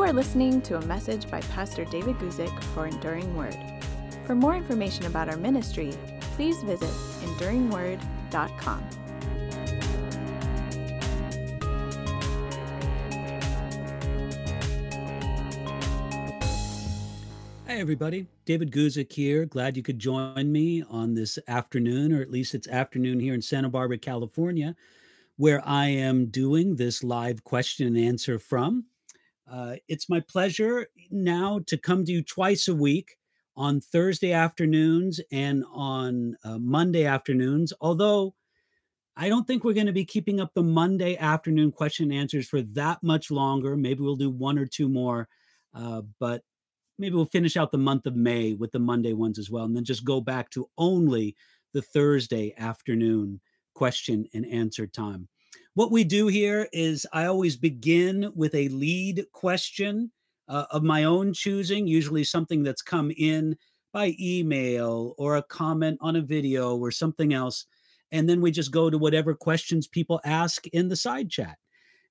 You are listening to a message by Pastor David Guzik for Enduring Word. For more information about our ministry, please visit enduringword.com. Hi, everybody. David Guzik here. Glad you could join me on this afternoon, or at least it's afternoon here in Santa Barbara, California, where I am doing this live question and answer from. Uh, it's my pleasure now to come to you twice a week on Thursday afternoons and on uh, Monday afternoons, although I don't think we're going to be keeping up the Monday afternoon question and answers for that much longer. Maybe we'll do one or two more, uh, but maybe we'll finish out the month of May with the Monday ones as well, and then just go back to only the Thursday afternoon question and answer time. What we do here is I always begin with a lead question uh, of my own choosing, usually something that's come in by email or a comment on a video or something else. And then we just go to whatever questions people ask in the side chat.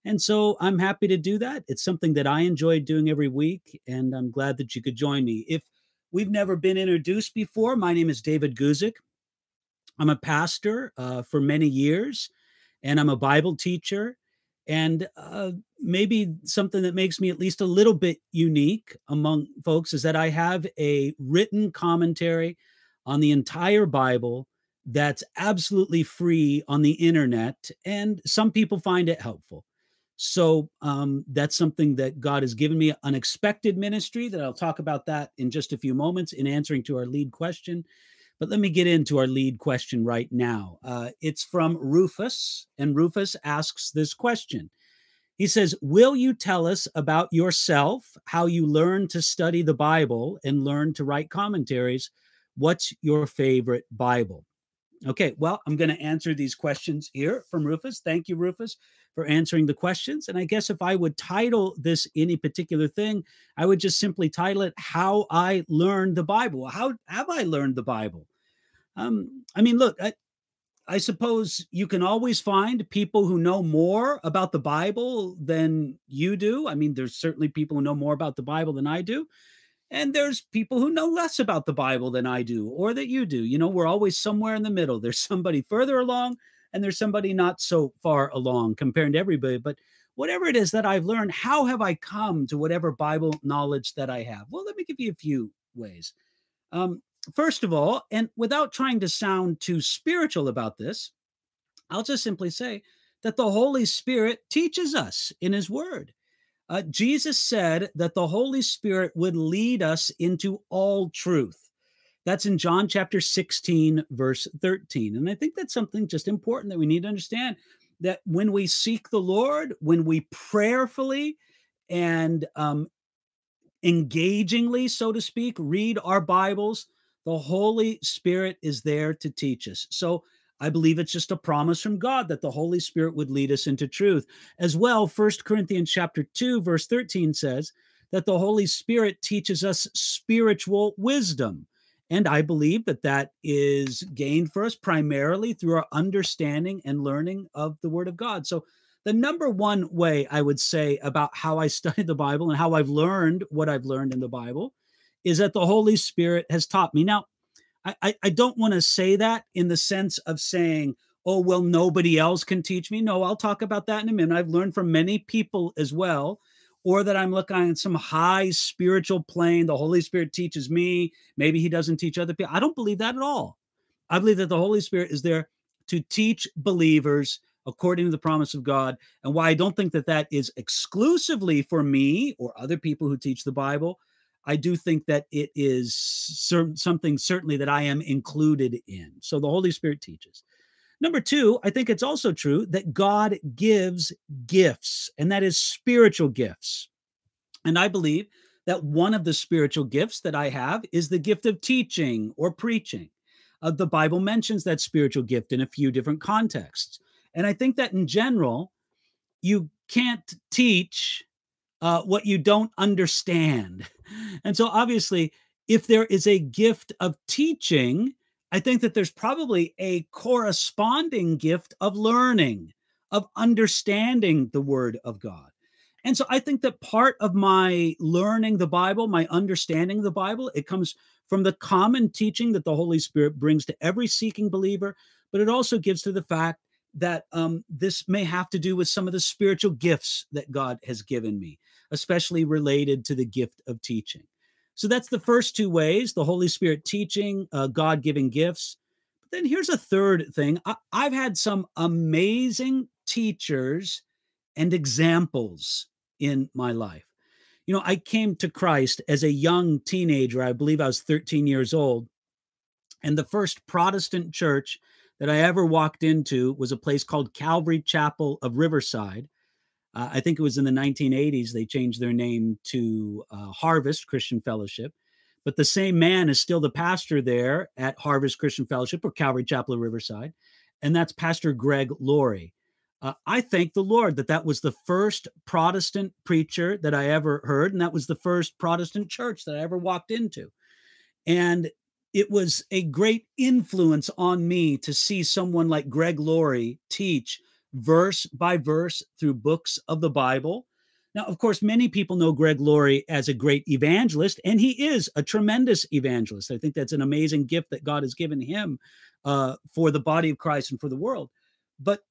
And so I'm happy to do that. It's something that I enjoy doing every week, and I'm glad that you could join me. If we've never been introduced before, my name is David Guzik. I'm a pastor uh, for many years, and I'm a Bible teacher. And uh, maybe something that makes me at least a little bit unique among folks is that I have a written commentary on the entire Bible that's absolutely free on the internet. And some people find it helpful. So um, that's something that God has given me unexpected ministry that I'll talk about that in just a few moments in answering to our lead question. But let me get into our lead question right now. Uh, it's from Rufus, and Rufus asks this question. He says, Will you tell us about yourself, how you learned to study the Bible and learn to write commentaries? What's your favorite Bible? Okay, well, I'm going to answer these questions here from Rufus. Thank you, Rufus, for answering the questions. And I guess if I would title this any particular thing, I would just simply title it How I Learned the Bible. How have I learned the Bible? Um, I mean, look, I, I suppose you can always find people who know more about the Bible than you do. I mean, there's certainly people who know more about the Bible than I do. And there's people who know less about the Bible than I do or that you do. You know, we're always somewhere in the middle. There's somebody further along and there's somebody not so far along compared to everybody. But whatever it is that I've learned, how have I come to whatever Bible knowledge that I have? Well, let me give you a few ways. Um, first of all, and without trying to sound too spiritual about this, I'll just simply say that the Holy Spirit teaches us in His Word. Uh, Jesus said that the Holy Spirit would lead us into all truth. That's in John chapter 16, verse 13. And I think that's something just important that we need to understand that when we seek the Lord, when we prayerfully and um, engagingly, so to speak, read our Bibles, the Holy Spirit is there to teach us. So I believe it's just a promise from God that the Holy Spirit would lead us into truth. As well, First Corinthians chapter 2 verse 13 says that the Holy Spirit teaches us spiritual wisdom. And I believe that that is gained for us primarily through our understanding and learning of the Word of God. So, the number one way I would say about how I study the Bible and how I've learned what I've learned in the Bible is that the Holy Spirit has taught me. Now, I, I don't want to say that in the sense of saying, oh, well, nobody else can teach me. No, I'll talk about that in a minute. I've learned from many people as well, or that I'm looking on some high spiritual plane. The Holy Spirit teaches me. Maybe he doesn't teach other people. I don't believe that at all. I believe that the Holy Spirit is there to teach believers according to the promise of God. And why I don't think that that is exclusively for me or other people who teach the Bible, I do think that it is cer- something certainly that I am included in. So the Holy Spirit teaches. Number two, I think it's also true that God gives gifts, and that is spiritual gifts. And I believe that one of the spiritual gifts that I have is the gift of teaching or preaching. Uh, the Bible mentions that spiritual gift in a few different contexts. And I think that in general, you can't teach uh, what you don't understand. And so, obviously, if there is a gift of teaching, I think that there's probably a corresponding gift of learning, of understanding the word of God. And so I think that part of my learning the Bible, my understanding the Bible, it comes from the common teaching that the Holy Spirit brings to every seeking believer, but it also gives to the fact that um, this may have to do with some of the spiritual gifts that God has given me, especially related to the gift of teaching. So that's the first two ways the Holy Spirit teaching, uh, God giving gifts. But then here's a third thing I- I've had some amazing teachers and examples in my life. You know, I came to Christ as a young teenager. I believe I was 13 years old. And the first Protestant church that I ever walked into was a place called Calvary Chapel of Riverside. Uh, I think it was in the 1980s they changed their name to uh, Harvest Christian Fellowship. But the same man is still the pastor there at Harvest Christian Fellowship or Calvary Chapel of Riverside. And that's Pastor Greg Laurie. Uh, I thank the Lord that that was the first Protestant preacher that I ever heard, and that was the first Protestant church that I ever walked into. And it was a great influence on me to see someone like Greg Laurie teach verse by verse through books of the Bible. Now, of course, many people know Greg Laurie as a great evangelist, and he is a tremendous evangelist. I think that's an amazing gift that God has given him uh, for the body of Christ and for the world. But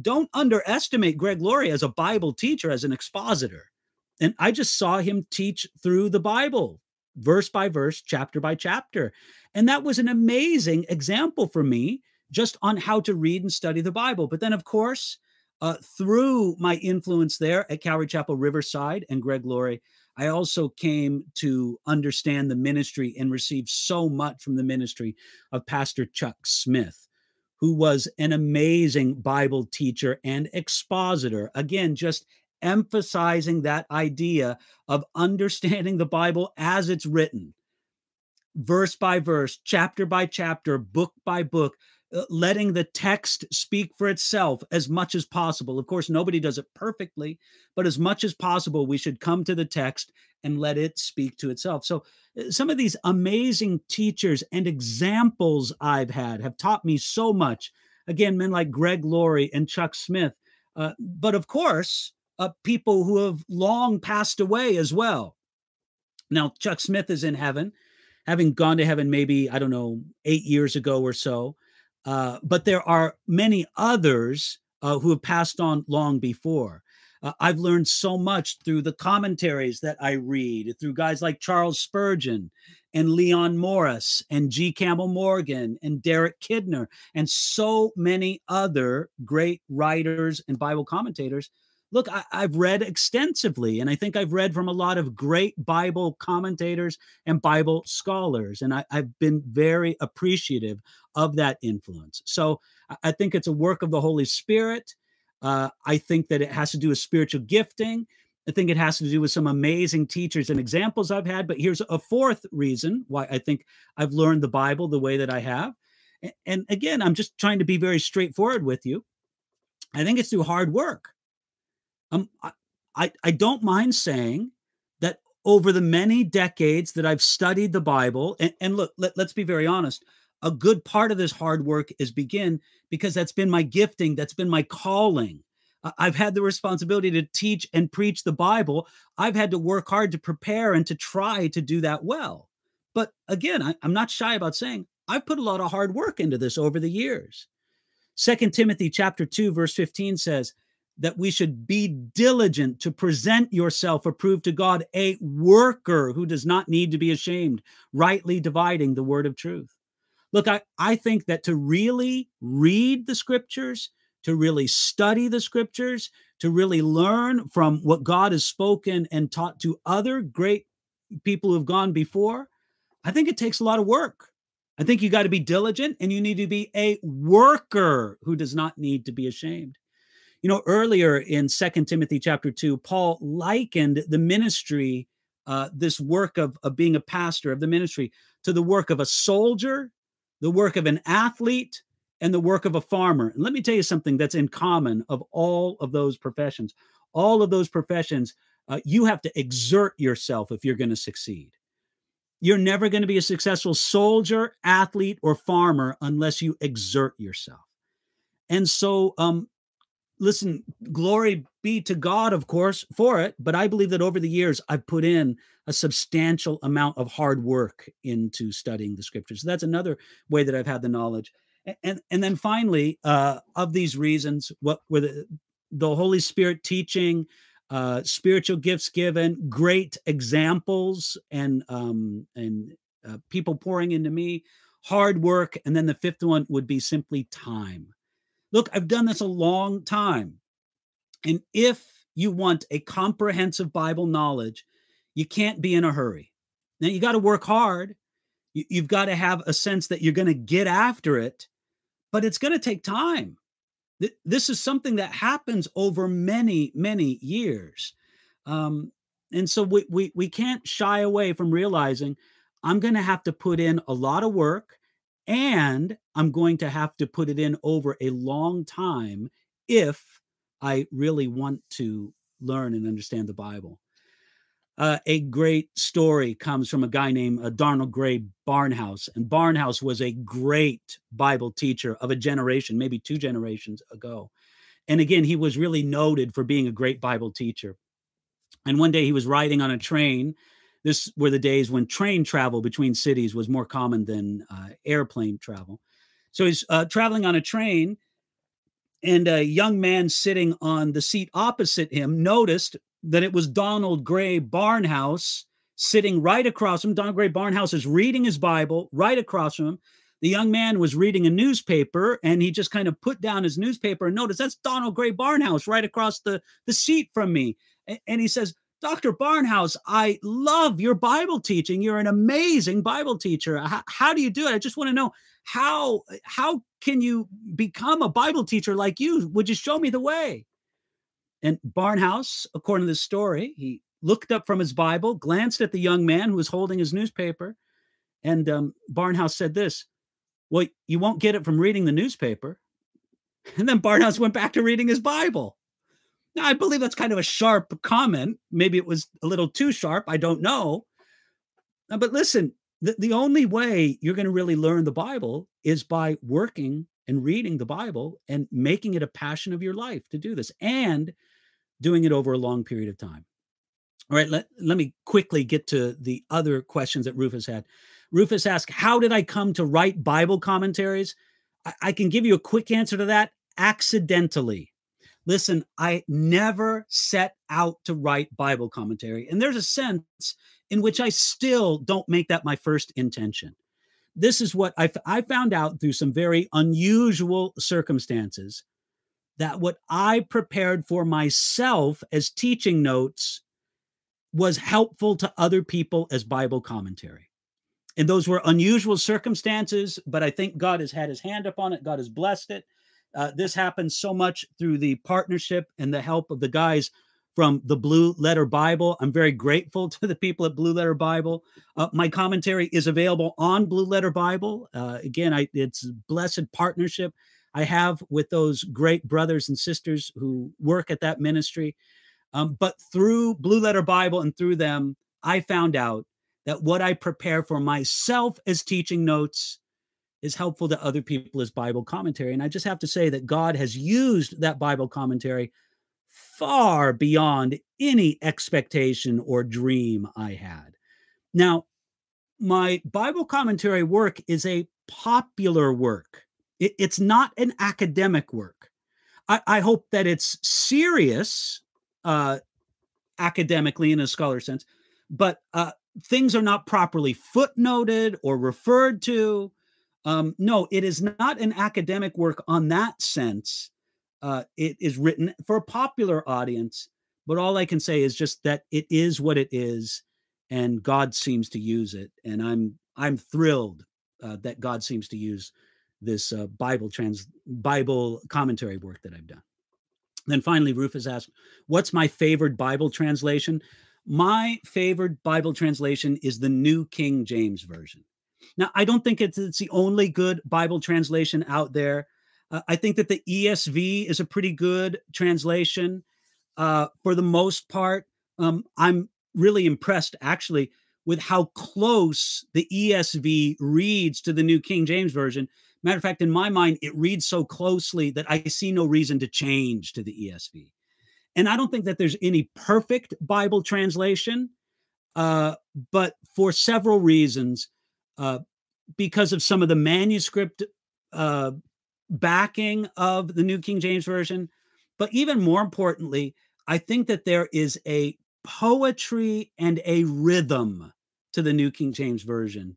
don't underestimate Greg Laurie as a Bible teacher, as an expositor. And I just saw him teach through the Bible, verse by verse, chapter by chapter. And that was an amazing example for me just on how to read and study the Bible. But then, of course, uh, through my influence there at Calvary Chapel Riverside and Greg Laurie, I also came to understand the ministry and receive so much from the ministry of Pastor Chuck Smith who was an amazing Bible teacher and expositor. Again, just emphasizing that idea of understanding the Bible as it's written, verse by verse, chapter by chapter, book by book, letting the text speak for itself as much as possible. Of course, nobody does it perfectly, but as much as possible, we should come to the text and let it speak to itself. So, uh, some of these amazing teachers and examples I've had have taught me so much. Again, men like Greg Laurie and Chuck Smith, uh, but of course, uh, people who have long passed away as well. Now, Chuck Smith is in heaven, having gone to heaven maybe, I don't know, eight years ago or so. Uh, but there are many others uh, who have passed on long before. Uh, I've learned so much through the commentaries that I read, through guys like Charles Spurgeon and Leon Morris and G. Campbell Morgan and Derek Kidner and so many other great writers and Bible commentators. Look, I, have read extensively, and I think I've read from a lot of great Bible commentators and Bible scholars, and I, I've been very appreciative of that influence. So I think it's a work of the Holy Spirit. Uh, I think that it has to do with spiritual gifting. I think it has to do with some amazing teachers and examples I've had. But here's a fourth reason why I think I've learned the Bible the way that I have. And again, I'm just trying to be very straightforward with you. I think it's through hard work. Um, I, I don't mind saying that over the many decades that I've studied the Bible, and, and look, let, let's be very honest, a good part of this hard work is begin because that's been my gifting, that's been my calling. I've had the responsibility to teach and preach the Bible. I've had to work hard to prepare and to try to do that well. But again, I, am not shy about saying I've put a lot of hard work into this over the years. Second Timothy chapter 2 verse 15 says that we should be diligent to present yourself approved to God, a worker who does not need to be ashamed, rightly dividing the word of truth. Look, I, I think that to really read the scriptures, to really study the scriptures, to really learn from what God has spoken and taught to other great people who have gone before, I think it takes a lot of work. I think you got to be diligent and you need to be a worker who does not need to be ashamed. You know, earlier in Second Timothy chapter 2, Paul likened the ministry, uh, this work of, of being a pastor of the ministry, to the work of a soldier the work of an athlete, and the work of a farmer. And let me tell you something that's in common of all of those professions. All of those professions, uh, you have to exert yourself if you're going to succeed. You're never going to be a successful soldier, athlete, or farmer unless you exert yourself. And so, um, listen, glory be to God, of course, for it. But I believe that over the years, I've put in a substantial amount of hard work into studying the scriptures. So that's another way that I've had the knowledge. And and then finally, uh, of these reasons, what were the the Holy Spirit teaching, uh, spiritual gifts given, great examples, and um, and uh, people pouring into me, hard work, and then the fifth one would be simply time. Look, I've done this a long time, and if you want a comprehensive Bible knowledge, you can't be in a hurry. Now you got to work hard. You, you've got to have a sense that you're going to get after it, but it's going to take time this is something that happens over many many years um, and so we, we we can't shy away from realizing i'm going to have to put in a lot of work and i'm going to have to put it in over a long time if i really want to learn and understand the bible uh, a great story comes from a guy named uh, Donald Grey Barnhouse. And Barnhouse was a great Bible teacher of a generation, maybe two generations ago. And again, he was really noted for being a great Bible teacher. And one day he was riding on a train. This were the days when train travel between cities was more common than uh, airplane travel. So he's uh, traveling on a train, and a young man sitting on the seat opposite him noticed that it was Donald Grey Barnhouse sitting right across from Donald Grey Barnhouse is reading his Bible right across from him. The young man was reading a newspaper and he just kind of put down his newspaper and noticed that's Donald Grey Barnhouse right across the, the seat from me. And he says, Dr. Barnhouse, I love your Bible teaching. You're an amazing Bible teacher. How, how do you do it? I just want to know how how can you become a Bible teacher like you? Would you show me the way? And Barnhouse, according to the story, he looked up from his Bible, glanced at the young man who was holding his newspaper, and um, Barnhouse said this Well, you won't get it from reading the newspaper. And then Barnhouse went back to reading his Bible. Now, I believe that's kind of a sharp comment. Maybe it was a little too sharp. I don't know. Uh, but listen, the, the only way you're going to really learn the Bible is by working and reading the Bible and making it a passion of your life to do this and doing it over a long period of time. All right, let, let me quickly get to the other questions that Rufus had. Rufus asked, How did I come to write Bible commentaries? I, I can give you a quick answer to that accidentally. Listen, I never set out to write Bible commentary. And there's a sense in which I still don't make that my first intention. This is what I, I found out through some very unusual circumstances that what I prepared for myself as teaching notes was helpful to other people as Bible commentary. And those were unusual circumstances, but I think God has had his hand upon it. God has blessed it. Uh, this happens so much through the partnership and the help of the guys from the Blue Letter Bible. I'm very grateful to the people at Blue Letter Bible. Uh, my commentary is available on Blue Letter Bible. Uh, again, I, it's a blessed partnership I have with those great brothers and sisters who work at that ministry. Um, but through Blue Letter Bible and through them, I found out that what I prepare for myself as teaching notes is helpful to other people as Bible commentary. And I just have to say that God has used that Bible commentary far beyond any expectation or dream I had. Now, my Bible commentary work is a popular work. It, it's not an academic work. I, I hope that it's serious uh, academically in a scholar sense, but uh, things are not properly footnoted or referred to. Um, no, it is not an academic work on that sense. Uh, it is written for a popular audience, but all I can say is just that it is what it is, and God seems to use it, and I'm I'm thrilled uh, that God seems to use this uh, Bible trans Bible commentary work that I've done. Then finally, Rufus asked, "What's my favorite Bible translation?" My favorite Bible translation is the New King James Version. Now, I don't think it's, it's the only good Bible translation out there. Uh, I think that the ESV is a pretty good translation. Uh, for the most part, um, I'm really impressed actually with how close the ESV reads to the New King James Version Matter of fact, in my mind, it reads so closely that I see no reason to change to the ESV. And I don't think that there's any perfect Bible translation, uh, but for several reasons, uh, because of some of the manuscript uh, backing of the New King James Version, but even more importantly, I think that there is a poetry and a rhythm to the New King James Version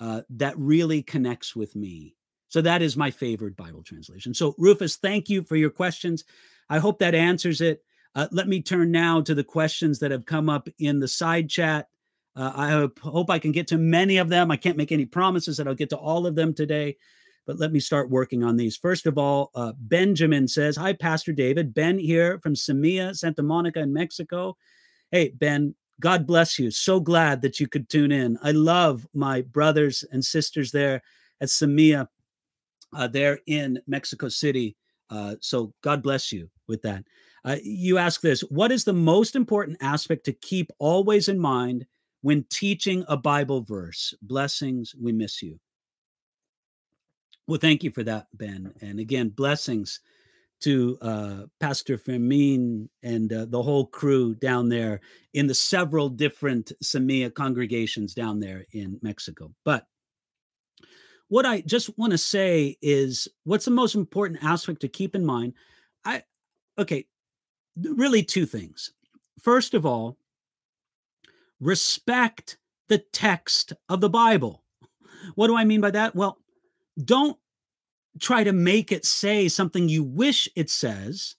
uh, that really connects with me. So that is my favorite Bible translation. So, Rufus, thank you for your questions. I hope that answers it. Uh, let me turn now to the questions that have come up in the side chat. Uh, I hope, hope I can get to many of them. I can't make any promises that I'll get to all of them today, but let me start working on these. First of all, uh, Benjamin says, Hi, Pastor David. Ben here from Semilla, Santa Monica in Mexico. Hey, Ben, God bless you. So glad that you could tune in. I love my brothers and sisters there at Semilla, uh, there in Mexico City. Uh, so God bless you with that. Uh, you ask this What is the most important aspect to keep always in mind when teaching a Bible verse? Blessings. We miss you. Well, thank you for that, Ben. And again, blessings to uh, Pastor Fermin and uh, the whole crew down there in the several different Semilla congregations down there in Mexico. But what I just want to say is what's the most important aspect to keep in mind? I, okay, really two things. First of all, respect the text of the Bible. What do I mean by that? Well, don't try to make it say something you wish it says,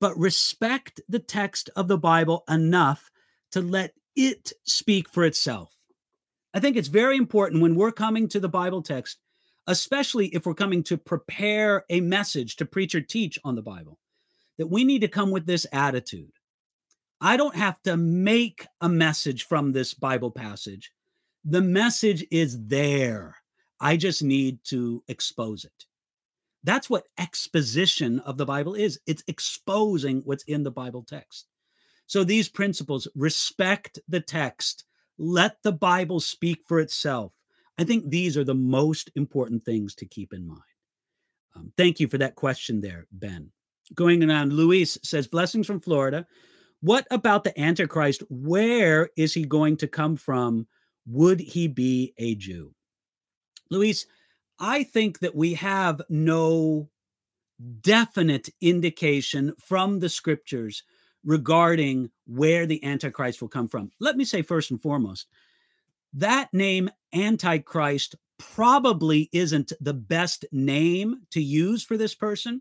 but respect the text of the Bible enough to let it speak for itself. I think it's very important when we're coming to the Bible text, especially if we're coming to prepare a message to preach or teach on the Bible, that we need to come with this attitude. I don't have to make a message from this Bible passage. The message is there. I just need to expose it. That's what exposition of the Bible is it's exposing what's in the Bible text. So these principles respect the text, let the Bible speak for itself. I think these are the most important things to keep in mind. Um, thank you for that question there, Ben. Going on, Luis says, Blessings from Florida. What about the Antichrist? Where is he going to come from? Would he be a Jew? Luis, I think that we have no definite indication from the scriptures regarding where the Antichrist will come from. Let me say, first and foremost, that name Antichrist probably isn't the best name to use for this person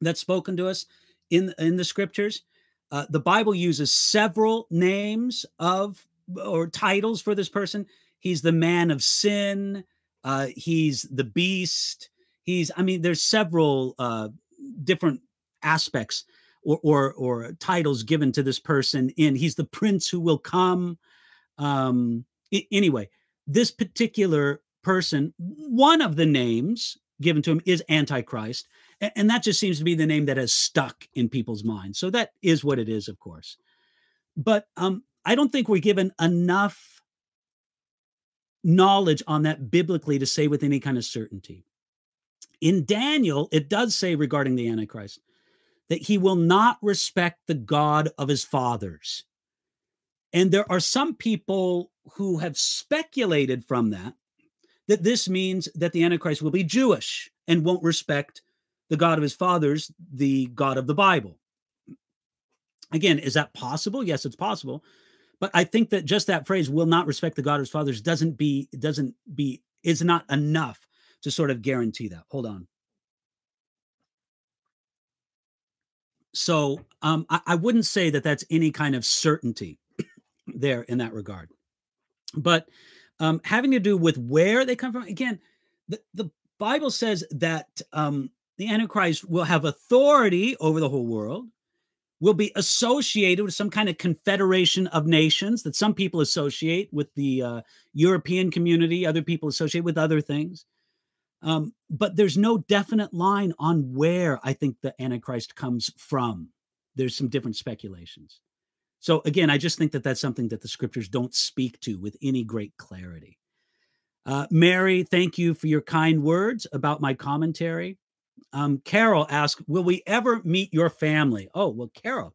that's spoken to us in, in the scriptures. Uh, the Bible uses several names of or titles for this person. He's the man of sin. Uh, he's the beast. He's, I mean, there's several uh, different aspects or, or, or titles given to this person in he's the prince who will come. Um, I- anyway, this particular person, one of the names given to him is Antichrist. And, that just seems to be the name that has stuck in people's minds. So that is what it is, of course. But um, I don't think we're given enough knowledge on that biblically to say with any kind of certainty. In Daniel, it does say regarding the Antichrist that he will not respect the God of his fathers. And there are some people who have speculated from that that this means that the Antichrist will be Jewish and won't respect the God of his fathers, the God of the Bible. Again, is that possible? Yes, it's possible. But I think that just that phrase will not respect the God of his fathers doesn't be doesn't be is not enough to sort of guarantee that. Hold on. So um, I, I wouldn't say that that's any kind of certainty there in that regard. But um, having to do with where they come from, again, the, the Bible says that um, the Antichrist will have authority over the whole world will be associated with some kind of confederation of nations that some people associate with the uh, European community, other people associate with other things. Um, but there's no definite line on where I think the Antichrist comes from. There's some different speculations. So again, I just think that that's something that the scriptures don't speak to with any great clarity. Uh, Mary, thank you for your kind words about my commentary. Um, Carol asked, Will we ever meet your family? Oh, well, Carol,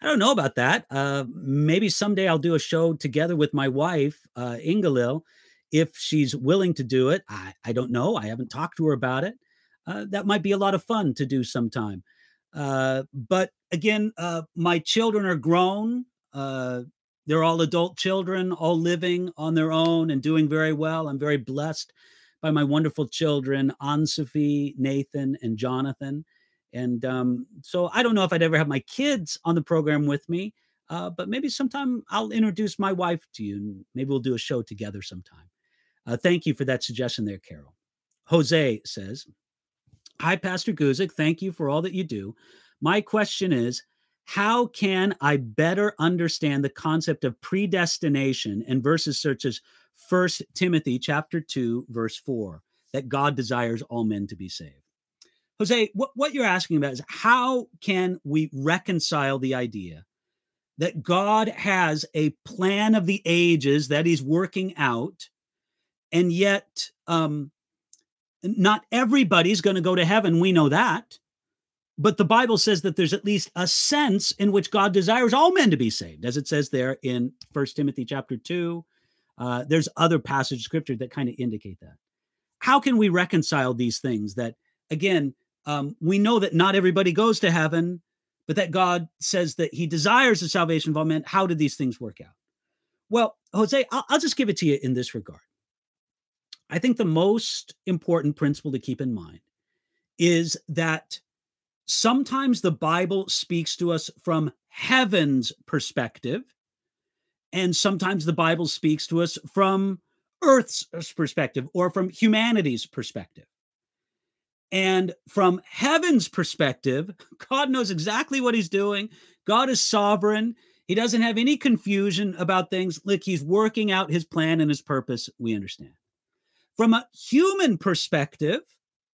I don't know about that. Uh, maybe someday I'll do a show together with my wife, uh, Inga-Lill, if she's willing to do it. I, I don't know. I haven't talked to her about it. Uh, that might be a lot of fun to do sometime. Uh, but again, uh, my children are grown. Uh, they're all adult children, all living on their own and doing very well. I'm very blessed by my wonderful children, Anne Sophie, Nathan, and Jonathan. And um, so I don't know if I'd ever have my kids on the program with me, uh, but maybe sometime I'll introduce my wife to you and maybe we'll do a show together sometime. Uh, thank you for that suggestion there, Carol. Jose says, Hi, Pastor Guzik. Thank you for all that you do. My question is, how can I better understand the concept of predestination and verses such as First Timothy chapter 2, verse 4, that God desires all men to be saved? Jose, what, what you're asking about is how can we reconcile the idea that God has a plan of the ages that he's working out, and yet um, not everybody's going to go to heaven. We know that. But the Bible says that there's at least a sense in which God desires all men to be saved, as it says there in First Timothy chapter 2. Uh, there's other passages of scripture that kind of indicate that. How can we reconcile these things that, again, um, we know that not everybody goes to heaven, but that God says that he desires the salvation of all men. How did these things work out? Well, Jose, I'll, I'll just give it to you in this regard. I think the most important principle to keep in mind is that sometimes the Bible speaks to us from heaven's perspective, and sometimes the Bible speaks to us from earth's uh, perspective or from humanity's perspective. And from heaven's perspective, God knows exactly what he's doing. God is sovereign. He doesn't have any confusion about things. Like he's working out his plan and his purpose. We understand. From a human perspective,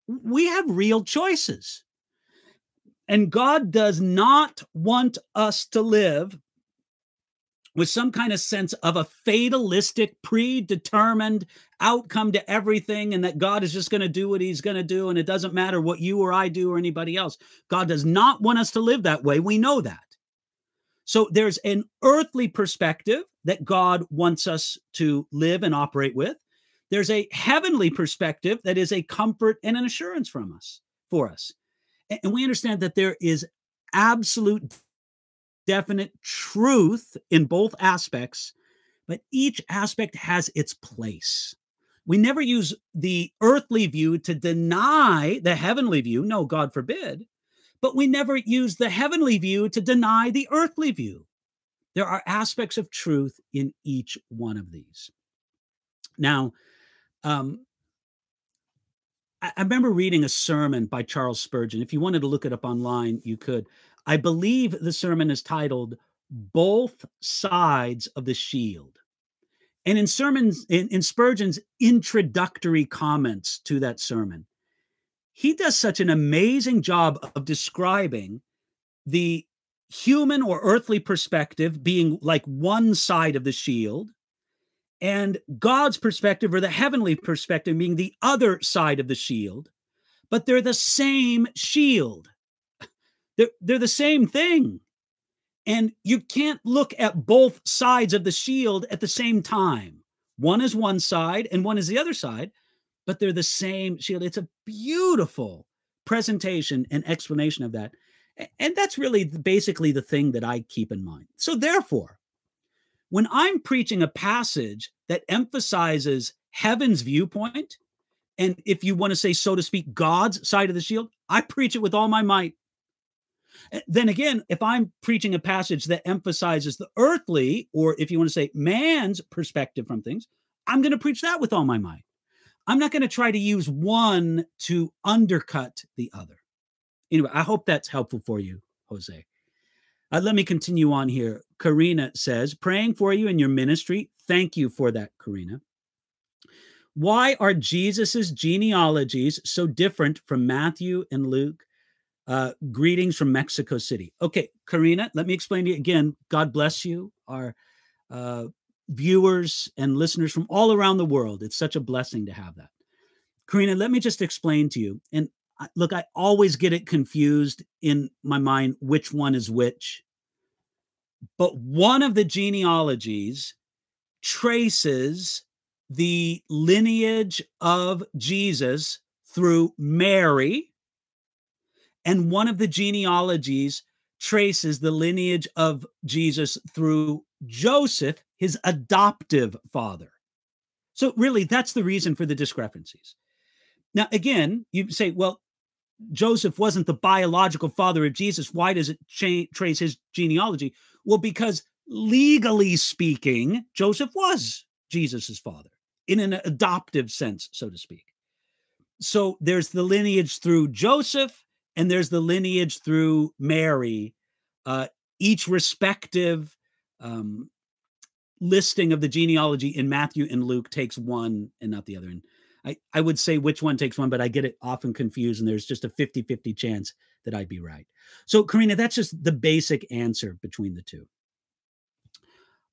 we have real choices. And God does not want us to live with some kind of sense of a fatalistic, predetermined outcome to everything, and that God is just going to do what he's going to do, and it doesn't matter what you or I do or anybody else. God does not want us to live that way. We know that. So there's an earthly perspective that God wants us to live and operate with. There's a heavenly perspective that is a comfort and an assurance from us for us. And we understand that there is absolute definite truth in both aspects, but each aspect has its place. We never use the earthly view to deny the heavenly view. No, God forbid. But we never use the heavenly view to deny the earthly view. There are aspects of truth in each one of these. Now, um, I, I remember reading a sermon by Charles Spurgeon. If you wanted to look it up online, you could. I believe the sermon is titled Both Sides of the Shield. And in sermons, in, in Spurgeon's introductory comments to that sermon, he does such an amazing job of describing the human or earthly perspective being like one side of the shield, and God's perspective or the heavenly perspective being the other side of the shield, but they're the same shield. They're, they're the same thing. And you can't look at both sides of the shield at the same time. One is one side and one is the other side, but they're the same shield. It's a beautiful presentation and explanation of that. And that's really basically the thing that I keep in mind. So, therefore, when I'm preaching a passage that emphasizes heaven's viewpoint, and if you want to say, so to speak, God's side of the shield, I preach it with all my might. Then again, if I'm preaching a passage that emphasizes the earthly, or if you want to say man's perspective from things, I'm going to preach that with all my might. I'm not going to try to use one to undercut the other. Anyway, I hope that's helpful for you, Jose. Uh, let me continue on here. Karina says, praying for you in your ministry. Thank you for that, Karina. Why are Jesus's genealogies so different from Matthew and Luke? Uh, greetings from Mexico City. Okay, Karina, let me explain to you again. God bless you. Our uh, viewers and listeners from all around the world. It's such a blessing to have that. Karina, let me just explain to you. And look, I always get it confused in my mind which one is which. But one of the genealogies traces the lineage of Jesus through Mary, and one of the genealogies traces the lineage of Jesus through Joseph, his adoptive father. So, really, that's the reason for the discrepancies. Now, again, you say, well, Joseph wasn't the biological father of Jesus. Why does it cha- trace his genealogy? Well, because legally speaking, Joseph was Jesus's father in an adoptive sense, so to speak. So there's the lineage through Joseph and there's the lineage through Mary, uh, each respective um, listing of the genealogy in Matthew and Luke takes one and not the other. And I, I would say which one takes one, but I get it often confused, and there's just a 50 50 chance that I'd be right. So, Karina, that's just the basic answer between the two.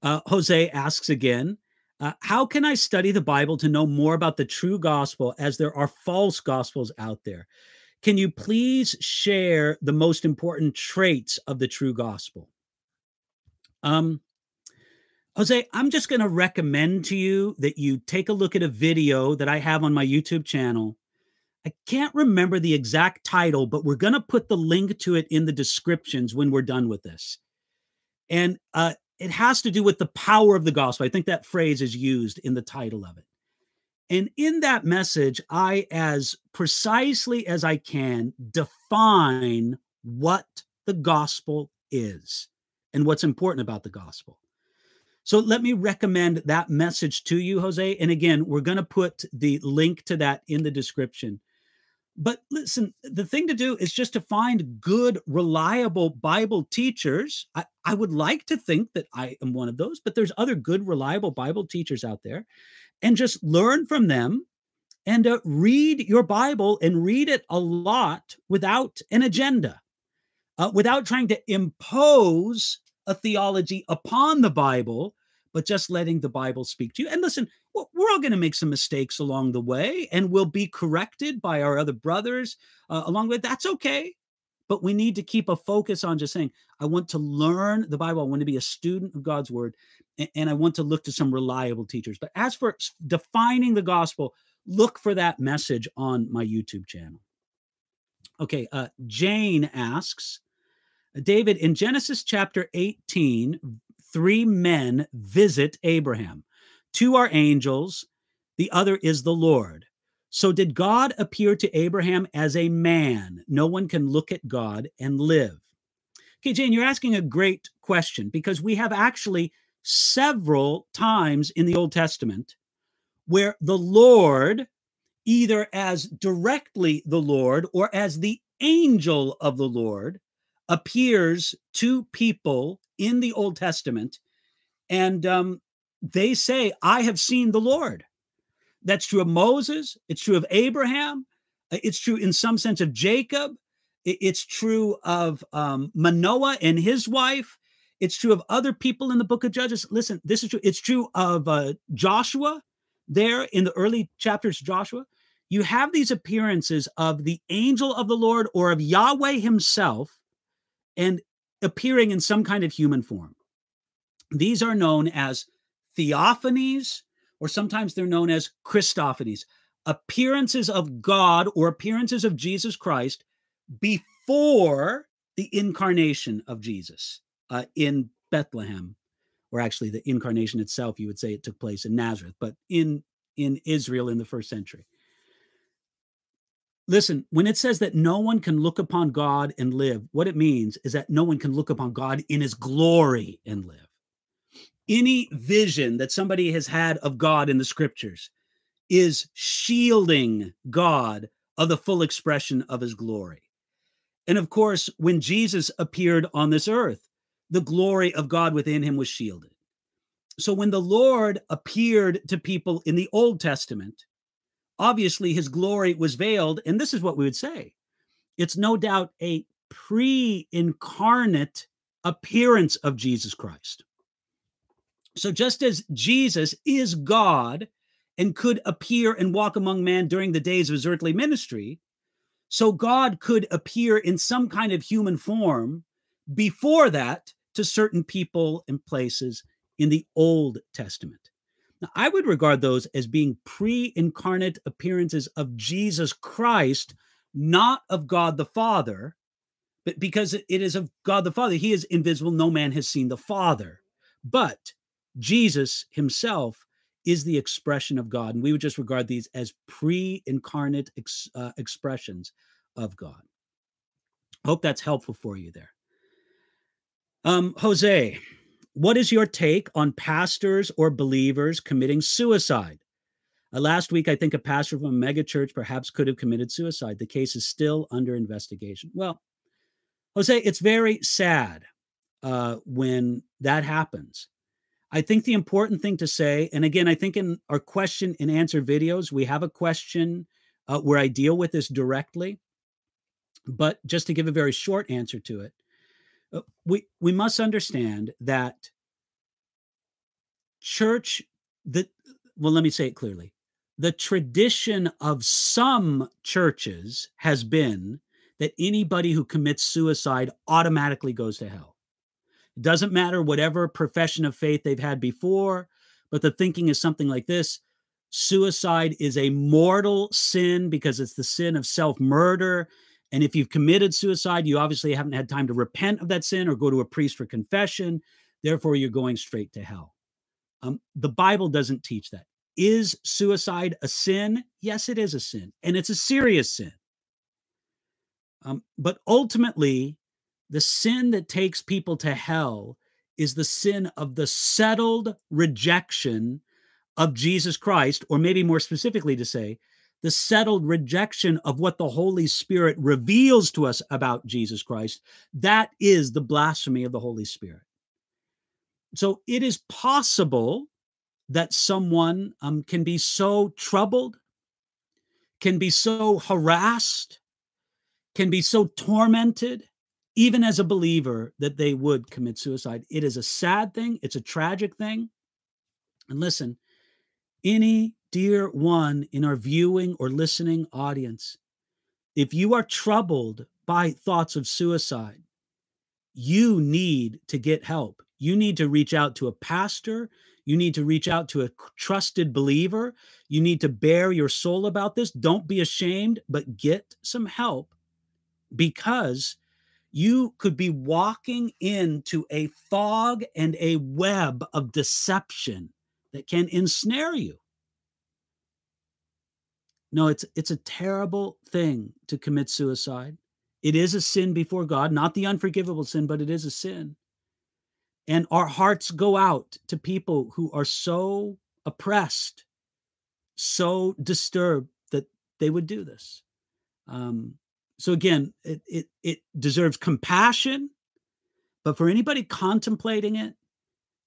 Uh, Jose asks again uh, How can I study the Bible to know more about the true gospel as there are false gospels out there? Can you please share the most important traits of the true gospel? Um, Jose, I'm just going to recommend to you that you take a look at a video that I have on my YouTube channel. I can't remember the exact title, but we're going to put the link to it in the descriptions when we're done with this. And uh, it has to do with the power of the gospel. I think that phrase is used in the title of it. And in that message, I, as precisely as I can, define what the gospel is and what's important about the gospel. So let me recommend that message to you, Jose. And again, we're going to put the link to that in the description. But listen, the thing to do is just to find good, reliable Bible teachers. I, I would like to think that I am one of those, but there's other good, reliable Bible teachers out there. And just learn from them and uh, read your Bible and read it a lot without an agenda, uh, without trying to impose a theology upon the Bible, but just letting the Bible speak to you. And listen, we're all going to make some mistakes along the way, and we'll be corrected by our other brothers uh, along way. That's okay. But we need to keep a focus on just saying, I want to learn the Bible. I want to be a student of God's word, and, and I want to look to some reliable teachers. But as for defining the gospel, look for that message on my YouTube channel. Okay, uh, Jane asks, David, in Genesis chapter 18, three men visit Abraham. Two are angels, the other is the Lord. So, did God appear to Abraham as a man? No one can look at God and live. Okay, Jane, you're asking a great question because we have actually several times in the Old Testament where the Lord, either as directly the Lord or as the angel of the Lord, appears to people in the Old Testament, and um, they say, I have seen the Lord. That's true of Moses, it's true of Abraham, uh, it's true in some sense of Jacob, it's true of um, Manoah and his wife. It's true of other people in the book of Judges. Listen, this is true. It's true of uh, Joshua there in the early chapters of Joshua. You have these appearances of the angel of the Lord or of Yahweh himself and appearing in some kind of human form. These are known as theophanies, or sometimes they're known as Christophanies, appearances of God or appearances of Jesus Christ before the incarnation of Jesus uh, in Bethlehem, or actually the incarnation itself, you would say it took place in Nazareth, but in in Israel in the first century. Listen, when it says that no one can look upon God and live, what it means is that no one can look upon God in his glory and live. Any vision that somebody has had of God in the scriptures is shielding God of the full expression of his glory. And of course, when Jesus appeared on this earth, the glory of God within him was shielded. So when the Lord appeared to people in the Old Testament, obviously his glory was veiled. And this is what we would say it's no doubt a pre incarnate appearance of Jesus Christ. So, just as Jesus is God and could appear and walk among men during the days of his earthly ministry, so God could appear in some kind of human form before that to certain people and places in the Old Testament. Now, I would regard those as being pre incarnate appearances of Jesus Christ, not of God the Father, but because it is of God the Father. He is invisible, no man has seen the Father. But Jesus himself is the expression of God. And we would just regard these as pre incarnate ex, uh, expressions of God. Hope that's helpful for you there. Um, Jose, what is your take on pastors or believers committing suicide? Uh, last week, I think a pastor from a megachurch perhaps could have committed suicide. The case is still under investigation. Well, Jose, it's very sad uh, when that happens. I think the important thing to say, and again, I think in our question and answer videos, we have a question uh, where I deal with this directly. But just to give a very short answer to it, uh, we we must understand that church that well, let me say it clearly. The tradition of some churches has been that anybody who commits suicide automatically goes to hell. It doesn't matter whatever profession of faith they've had before, but the thinking is something like this suicide is a mortal sin because it's the sin of self murder. And if you've committed suicide, you obviously haven't had time to repent of that sin or go to a priest for confession. Therefore, you're going straight to hell. Um, the Bible doesn't teach that. Is suicide a sin? Yes, it is a sin, and it's a serious sin. Um, but ultimately, the sin that takes people to hell is the sin of the settled rejection of Jesus Christ, or maybe more specifically to say, the settled rejection of what the Holy Spirit reveals to us about Jesus Christ. That is the blasphemy of the Holy Spirit. So it is possible that someone um, can be so troubled, can be so harassed, can be so tormented, even as a believer, that they would commit suicide. It is a sad thing, it's a tragic thing. And listen, any dear one in our viewing or listening audience, if you are troubled by thoughts of suicide, you need to get help. You need to reach out to a pastor. You need to reach out to a trusted believer. You need to bear your soul about this. Don't be ashamed, but get some help because you could be walking into a fog and a web of deception that can ensnare you. No, it's it's a terrible thing to commit suicide. It is a sin before God, not the unforgivable sin, but it is a sin. And our hearts go out to people who are so oppressed, so disturbed that they would do this. Um, so again, it, it it deserves compassion, but for anybody contemplating it,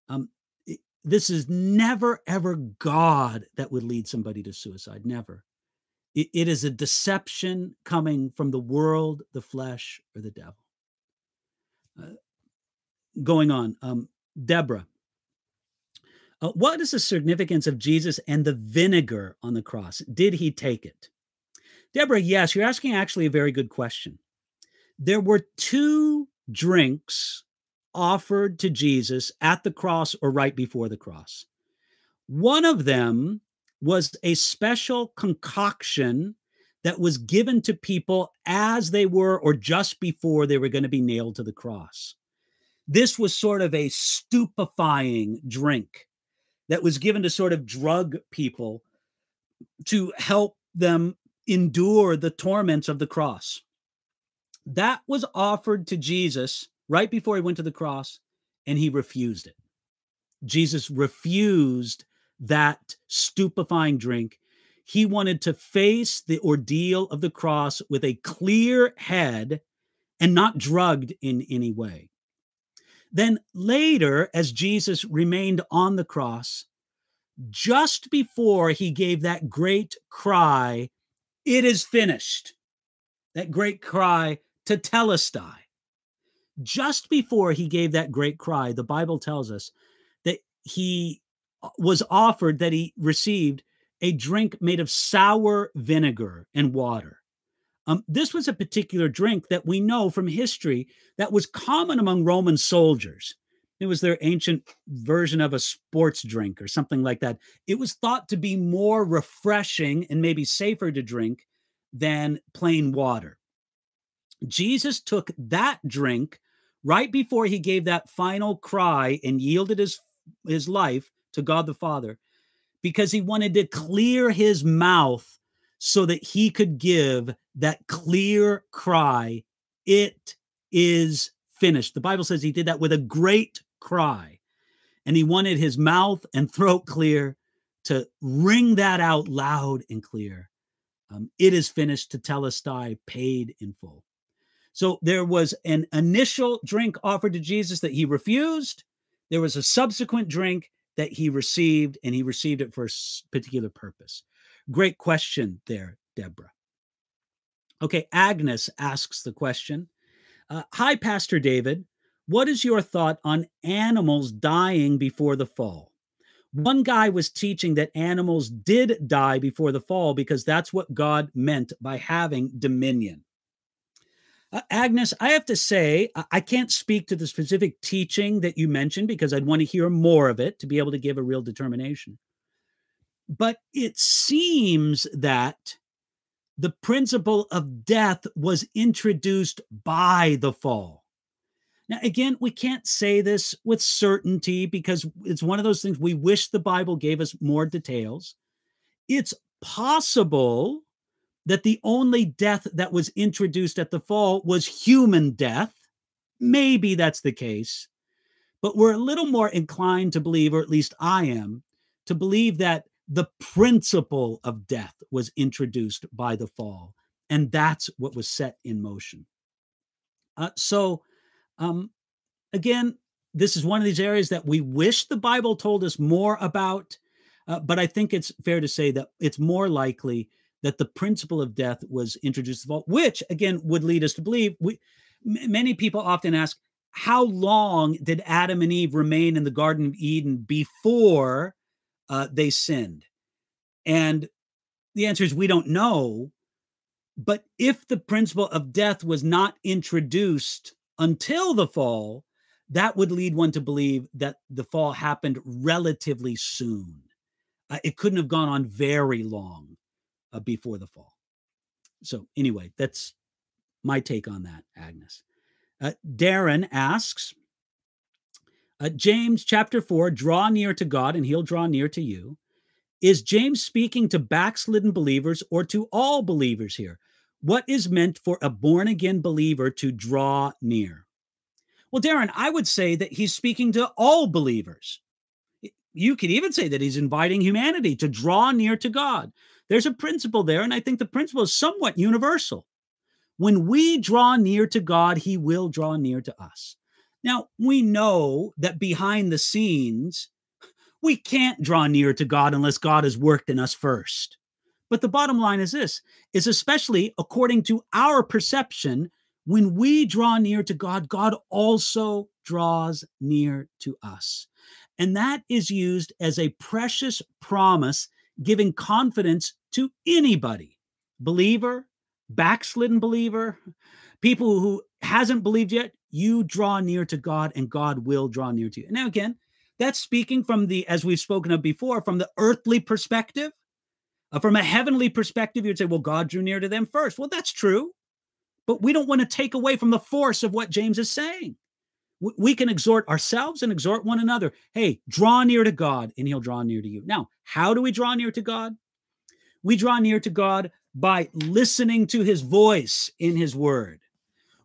um, it, this is never ever God that would lead somebody to suicide. Never. It, it is a deception coming from the world, the flesh, or the devil. Uh, going on, um, Deborah. Uh, what is the significance of Jesus and the vinegar on the cross? Did he take it? Deborah, yes, you're asking actually a very good question. There were two drinks offered to Jesus at the cross or right before the cross. One of them was a special concoction that was given to people as they were or just before they were going to be nailed to the cross. This was sort of a stupefying drink that was given to sort of drug people to help them endure the torments of the cross. That was offered to Jesus right before he went to the cross, and he refused it. Jesus refused that stupefying drink. He wanted to face the ordeal of the cross with a clear head and not drugged in any way. Then later, as Jesus remained on the cross, just before he gave that great cry, It is finished, that great cry tetelestai, just before he gave that great cry, the Bible tells us that he uh, was offered that he received a drink made of sour vinegar and water. Um, this was a particular drink that we know from history that was common among Roman soldiers. It was their ancient version of a sports drink or something like that. It was thought to be more refreshing and maybe safer to drink than plain water. Jesus took that drink right before he gave that final cry and yielded his, his life to God the Father because he wanted to clear his mouth so that he could give that clear cry, It is finished. The Bible says he did that with a great cry. And he wanted his mouth and throat clear to ring that out loud and clear. Um, it is finished tetelestai, paid in full. So there was an initial drink offered to Jesus that he refused. There was a subsequent drink that he received, and he received it for a particular purpose. Great question there, Deborah. Okay, Agnes asks the question uh, Hi, Pastor David. What is your thought on animals dying before the fall? One guy was teaching that animals did die before the fall because that's what God meant by having dominion. Uh, Agnes, I have to say, I can't speak to the specific teaching that you mentioned because I'd want to hear more of it to be able to give a real determination. But it seems that the principle of death was introduced by the fall. Now, again, we can't say this with certainty because it's one of those things we wish the Bible gave us more details. It's possible that the only death that was introduced at the fall was human death. Maybe that's the case. But we're a little more inclined to believe, or at least I am, to believe that the principle of death was introduced by the fall. And that's what was set in motion. Uh, so, um, again, this is one of these areas that we wish the Bible told us more about. Uh, but I think it's fair to say that it's more likely that the principle of death was introduced which again would lead us to believe we m- many people often ask how long did adam and eve remain in the garden of eden before uh, they sinned and the answer is we don't know but if the principle of death was not introduced until the fall that would lead one to believe that the fall happened relatively soon uh, it couldn't have gone on very long uh, before the fall. So, anyway, that's my take on that, Agnes. Uh, Darren asks uh, James chapter 4, draw near to God and he'll draw near to you. Is James speaking to backslidden believers or to all believers here? What is meant for a born again believer to draw near? Well, Darren, I would say that he's speaking to all believers. You could even say that he's inviting humanity to draw near to God. There's a principle there, and I think the principle is somewhat universal. When we draw near to God, He will draw near to us. Now, we know that behind the scenes, we can't draw near to God unless God has worked in us first. But the bottom line is this is especially according to our perception, when we draw near to God, God also draws near to us. And that is used as a precious promise giving confidence to anybody believer, backslidden believer, people who hasn't believed yet, you draw near to God and God will draw near to you. Now, again, that's speaking from the, as we've spoken of before, from the earthly perspective. Uh, from a heavenly perspective, you'd say, well, God drew near to them first. Well, that's true. But we don't want to take away from the force of what James is saying we can exhort ourselves and exhort one another. Hey, draw near to God and he'll draw near to you. Now, how do we draw near to God? We draw near to God by listening to his voice in his word.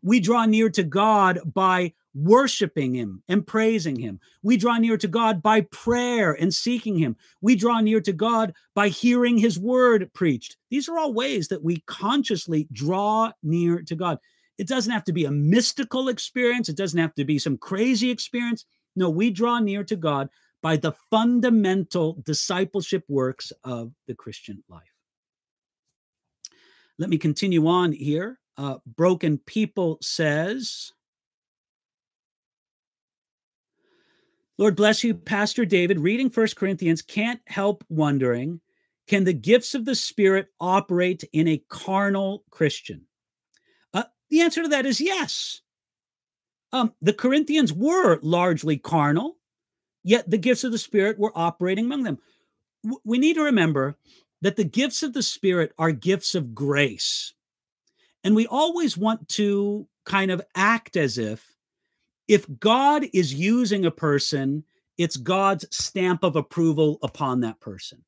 We draw near to God by worshiping him and praising him. We draw near to God by prayer and seeking him. We draw near to God by hearing his word preached. These are all ways that we consciously draw near to God. It doesn't have to be a mystical experience, it doesn't have to be some crazy experience. No, we draw near to God by the fundamental discipleship works of the Christian life. Let me continue on here. Uh, Broken People says, Lord bless you, Pastor David. Reading First Corinthians can't help wondering can the gifts of the Spirit operate in a carnal Christian? Uh, the answer to that is yes. Um, the Corinthians were largely carnal, yet the gifts of the Spirit were operating among them. W- we need to remember that the gifts of the Spirit are gifts of grace. And we always want to kind of act as if if God is using a person, it's God's stamp of approval upon that person.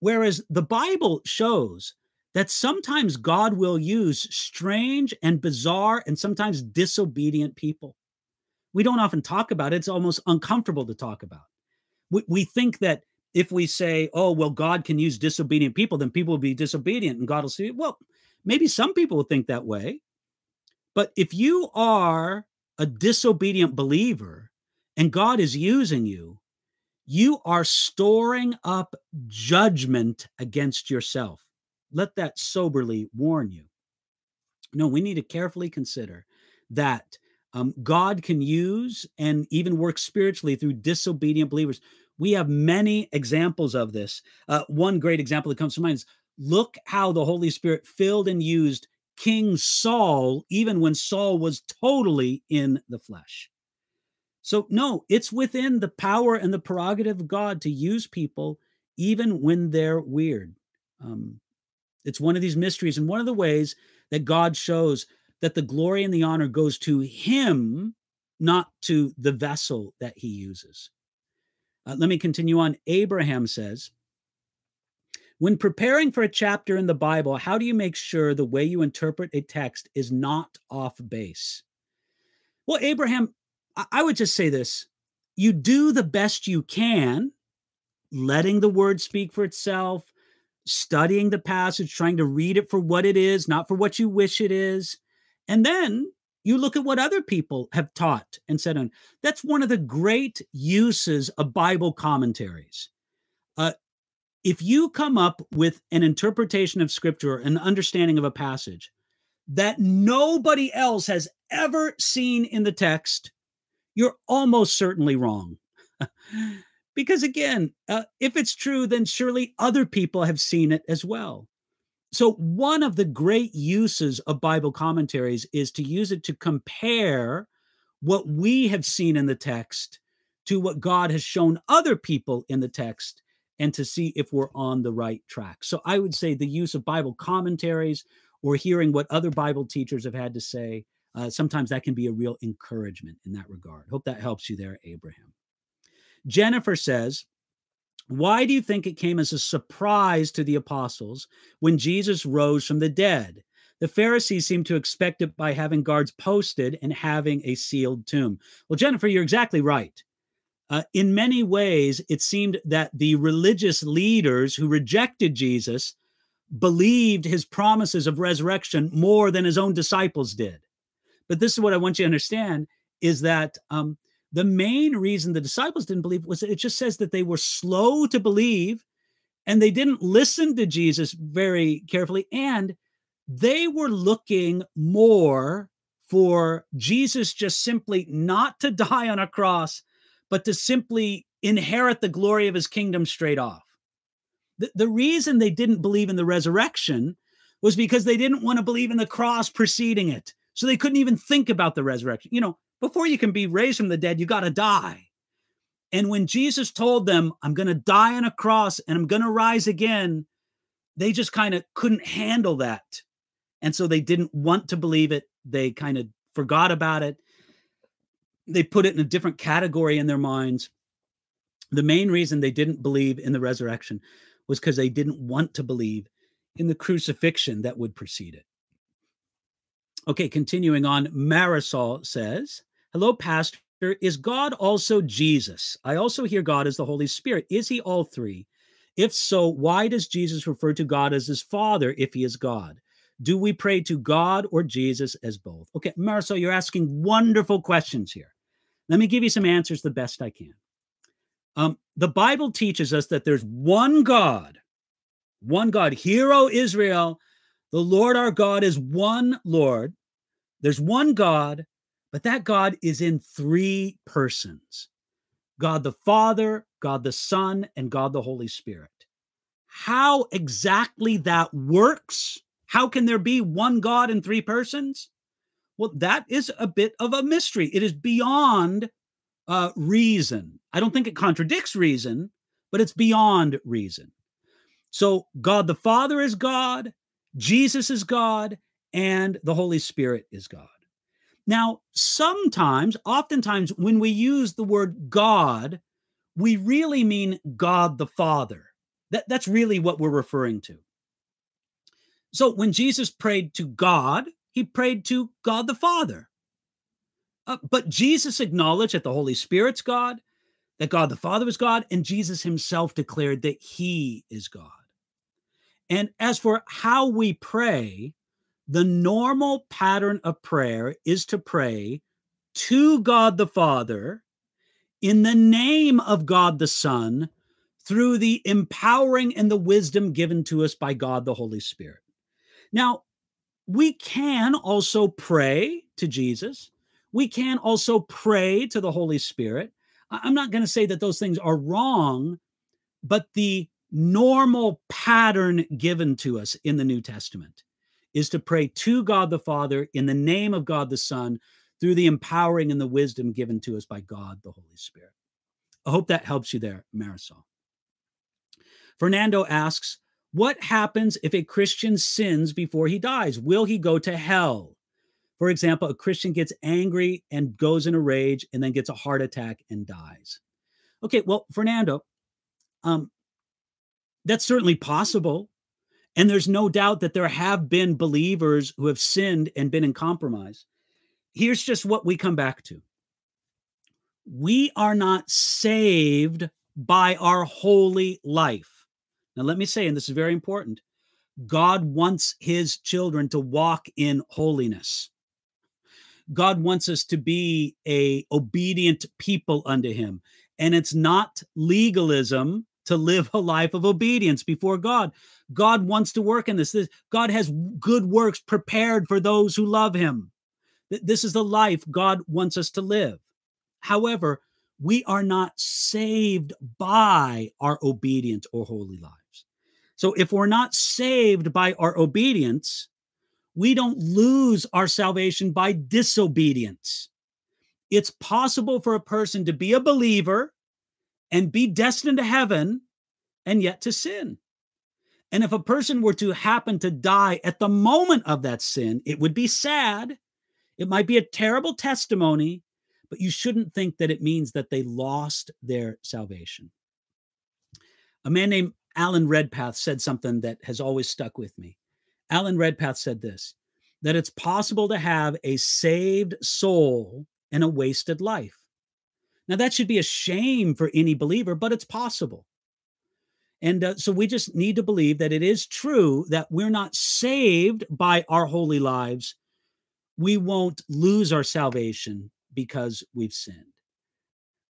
Whereas the Bible shows that sometimes God will use strange and bizarre and sometimes disobedient people. We don't often talk about it, it's almost uncomfortable to talk about. We, we think that if we say, oh, well, God can use disobedient people, then people will be disobedient and God will see, well, maybe some people will think that way. But if you are a disobedient believer and God is using you, you are storing up judgment against yourself. Let that soberly warn you. No, we need to carefully consider that um, God can use and even work spiritually through disobedient believers. We have many examples of this. Uh, one great example that comes to mind is look how the Holy Spirit filled and used King Saul, even when Saul was totally in the flesh. So, no, it's within the power and the prerogative of God to use people even when they're weird. Um, it's one of these mysteries, and one of the ways that God shows that the glory and the honor goes to Him, not to the vessel that He uses. Uh, let me continue on. Abraham says, when preparing for a chapter in the Bible, how do you make sure the way you interpret a text is not off base? Well, Abraham, I would just say this you do the best you can, letting the word speak for itself, studying the passage, trying to read it for what it is, not for what you wish it is. And then you look at what other people have taught and said on. That's one of the great uses of Bible commentaries. Uh, if you come up with an interpretation of scripture, an understanding of a passage that nobody else has ever seen in the text, you're almost certainly wrong. because again, uh, if it's true, then surely other people have seen it as well. So, one of the great uses of Bible commentaries is to use it to compare what we have seen in the text to what God has shown other people in the text and to see if we're on the right track. So I would say the use of Bible commentaries or hearing what other Bible teachers have had to say, uh, sometimes that can be a real encouragement in that regard. Hope that helps you there, Abraham. Jennifer says, Why do you think it came as a surprise to the apostles when Jesus rose from the dead? The Pharisees seem to expect it by having guards posted and having a sealed tomb. Well, Jennifer, you're exactly right. Uh, in many ways, it seemed that the religious leaders who rejected Jesus believed his promises of resurrection more than his own disciples did. But this is what I want you to understand is that um, the main reason the disciples didn't believe was it just says that they were slow to believe and they didn't listen to Jesus very carefully. And they were looking more for Jesus just simply not to die on a cross but to simply inherit the glory of his kingdom straight off. The, the reason they didn't believe in the resurrection was because they didn't want to believe in the cross preceding it. So they couldn't even think about the resurrection. You know, before you can be raised from the dead, you got to die. And when Jesus told them, I'm going to die on a cross and I'm going to rise again, they just kind of couldn't handle that. And so they didn't want to believe it. They kind of forgot about it they put it in a different category in their minds. The main reason they didn't believe in the resurrection was because they didn't want to believe in the crucifixion that would precede it. Okay, continuing on, Marisol says, Hello, Pastor. Is God also Jesus? I also hear God as the Holy Spirit. Is he all three? If so, why does Jesus refer to God as his Father if he is God? Do we pray to God or Jesus as both? Okay, Marisol, you're asking wonderful questions here. Let me give you some answers the best I can. Um, the Bible teaches us that there's one God, one God. Hear, O Israel, the Lord our God is one Lord. There's one God, but that God is in three persons. God the Father, God the Son, and God the Holy Spirit. How exactly that works, how can there be one God in three persons? Well, that is a bit of a mystery. It is beyond uh, reason. I don't think it contradicts reason, but it's beyond reason. So, God the Father is God, Jesus is God, and the Holy Spirit is God. Now, sometimes, oftentimes, when we use the word God, we really mean God the Father. That, that's really what we're referring to. So when Jesus prayed to God, he prayed to God the Father. Uh, but Jesus acknowledged that the Holy Spirit's God, that God the Father is God, and Jesus himself declared that he is God. And as for how we pray, the normal pattern of prayer is to pray to God the Father in the name of God the Son through the empowering and the wisdom given to us by God the Holy Spirit. Now, we can also pray to Jesus. We can also pray to the Holy Spirit. I'm not going to say that those things are wrong, but the normal pattern given to us in the New Testament is to pray to God the Father in the name of God the Son through the empowering and the wisdom given to us by God the Holy Spirit. I hope that helps you there, Marisol. Fernando asks, What happens if a Christian sins before he dies? Will he go to hell? For example, a Christian gets angry and goes in a rage and then gets a heart attack and dies. Okay, well, Fernando, um, that's certainly possible. And there's no doubt that there have been believers who have sinned and been in compromise. Here's just what we come back to we are not saved by our holy life. Now, let me say, and this is very important God wants his children to walk in holiness. God wants us to be a obedient people unto him. And it's not legalism to live a life of obedience before God. God wants to work in this. this. God has good works prepared for those who love him. This is the life God wants us to live. However, we are not saved by our obedient or holy lives. So if we're not saved by our obedience, we don't lose our salvation by disobedience. It's possible for a person to be a believer and be destined to heaven and yet to sin. And if a person were to happen to die at the moment of that sin, it would be sad. It might be a terrible testimony, but you shouldn't think that it means that they lost their salvation. A man named Alan Redpath said something that has always stuck with me. Alan Redpath said this that it's possible to have a saved soul and a wasted life. Now, that should be a shame for any believer, but it's possible. And uh, so we just need to believe that it is true that we're not saved by our holy lives. We won't lose our salvation because we've sinned.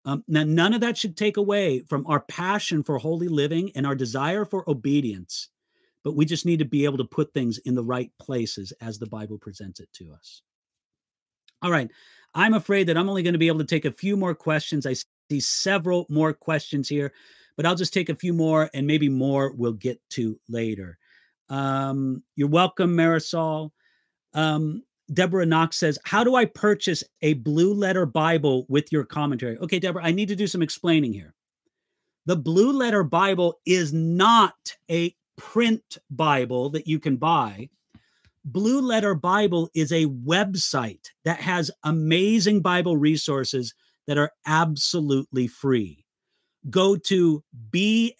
Um, now, none of that should take away from our passion for holy living and our desire for obedience, but we just need to be able to put things in the right places as the Bible presents it to us. All right. I'm afraid that I'm only going to be able to take a few more questions. I see several more questions here, but I'll just take a few more and maybe more we'll get to later. Um, you're welcome, Marisol. Um, Deborah Knox says, How do I purchase a blue letter Bible with your commentary? Okay, Deborah, I need to do some explaining here. The blue letter Bible is not a print Bible that you can buy. Blue Letter Bible is a website that has amazing Bible resources that are absolutely free. Go to blb.org,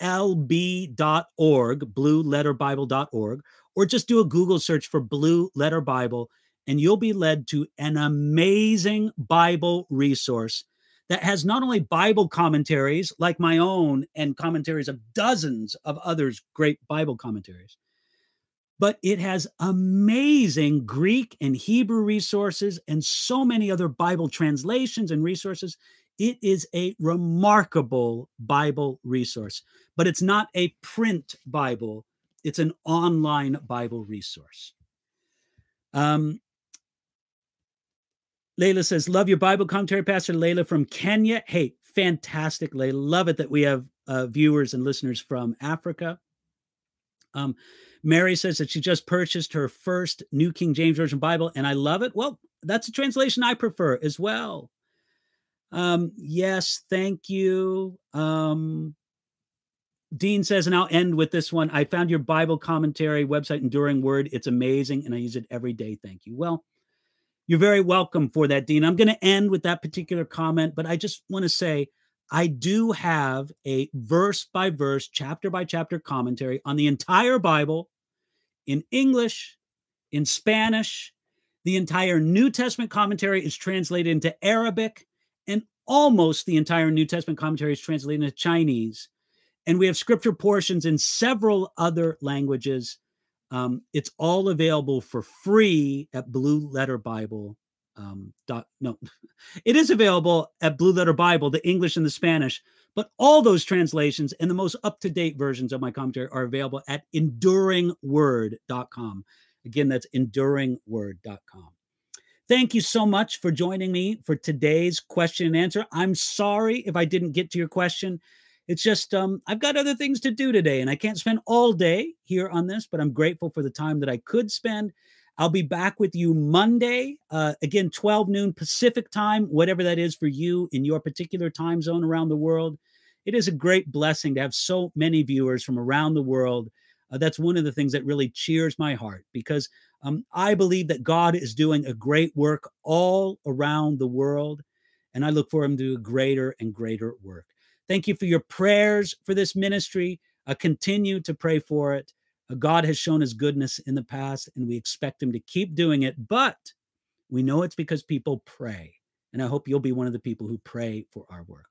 blueletterbible.org, or just do a Google search for Blue Letter Bible, and you'll be led to an amazing Bible resource that has not only Bible commentaries like my own and commentaries of dozens of others great Bible commentaries, but it has amazing Greek and Hebrew resources and so many other Bible translations and resources. It is a remarkable Bible resource, but it's not a print Bible, it's an online Bible resource. Um, Layla says, Love your Bible commentary, Pastor Layla from Kenya. Hey, fantastic, fantastically. Love it that we have uh, viewers and listeners from Africa. Um, Mary says that she just purchased her first New King James Version Bible, and I love it. Well, that's a translation I prefer as well. Um, yes, thank you. Um, Dean says, and I'll end with this one. I found your Bible commentary website, Enduring Word. It's amazing, and I use it every day. Thank you. Well, you're very welcome for that, Dean. I'm going to end with that particular comment, but I just want to say I do have a verse by verse, chapter by chapter commentary on the entire Bible in English, in Spanish. The entire New Testament commentary is translated into Arabic, and almost the entire New Testament commentary is translated into Chinese. And we have scripture portions in several other languages. Um, it's all available for free at Blue Letter Bible. Um, dot, no, it is available at Blue Letter Bible, the English and the Spanish. But all those translations and the most up to date versions of my commentary are available at enduringword.com. Again, that's enduringword.com. Thank you so much for joining me for today's question and answer. I'm sorry if I didn't get to your question. It's just um, I've got other things to do today, and I can't spend all day here on this, but I'm grateful for the time that I could spend. I'll be back with you Monday, uh, again, 12 noon Pacific time, whatever that is for you in your particular time zone around the world. It is a great blessing to have so many viewers from around the world. Uh, that's one of the things that really cheers my heart because um, I believe that God is doing a great work all around the world, and I look for Him to do greater and greater work. Thank you for your prayers for this ministry. Uh, continue to pray for it. Uh, God has shown his goodness in the past, and we expect him to keep doing it. But we know it's because people pray. And I hope you'll be one of the people who pray for our work.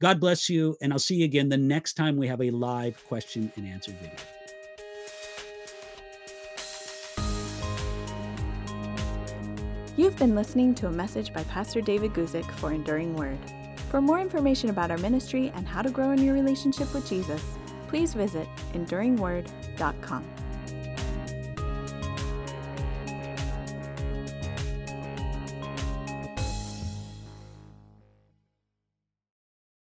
God bless you, and I'll see you again the next time we have a live question and answer video. You've been listening to a message by Pastor David Guzik for Enduring Word. For more information about our ministry and how to grow in your relationship with Jesus, please visit enduringword.com.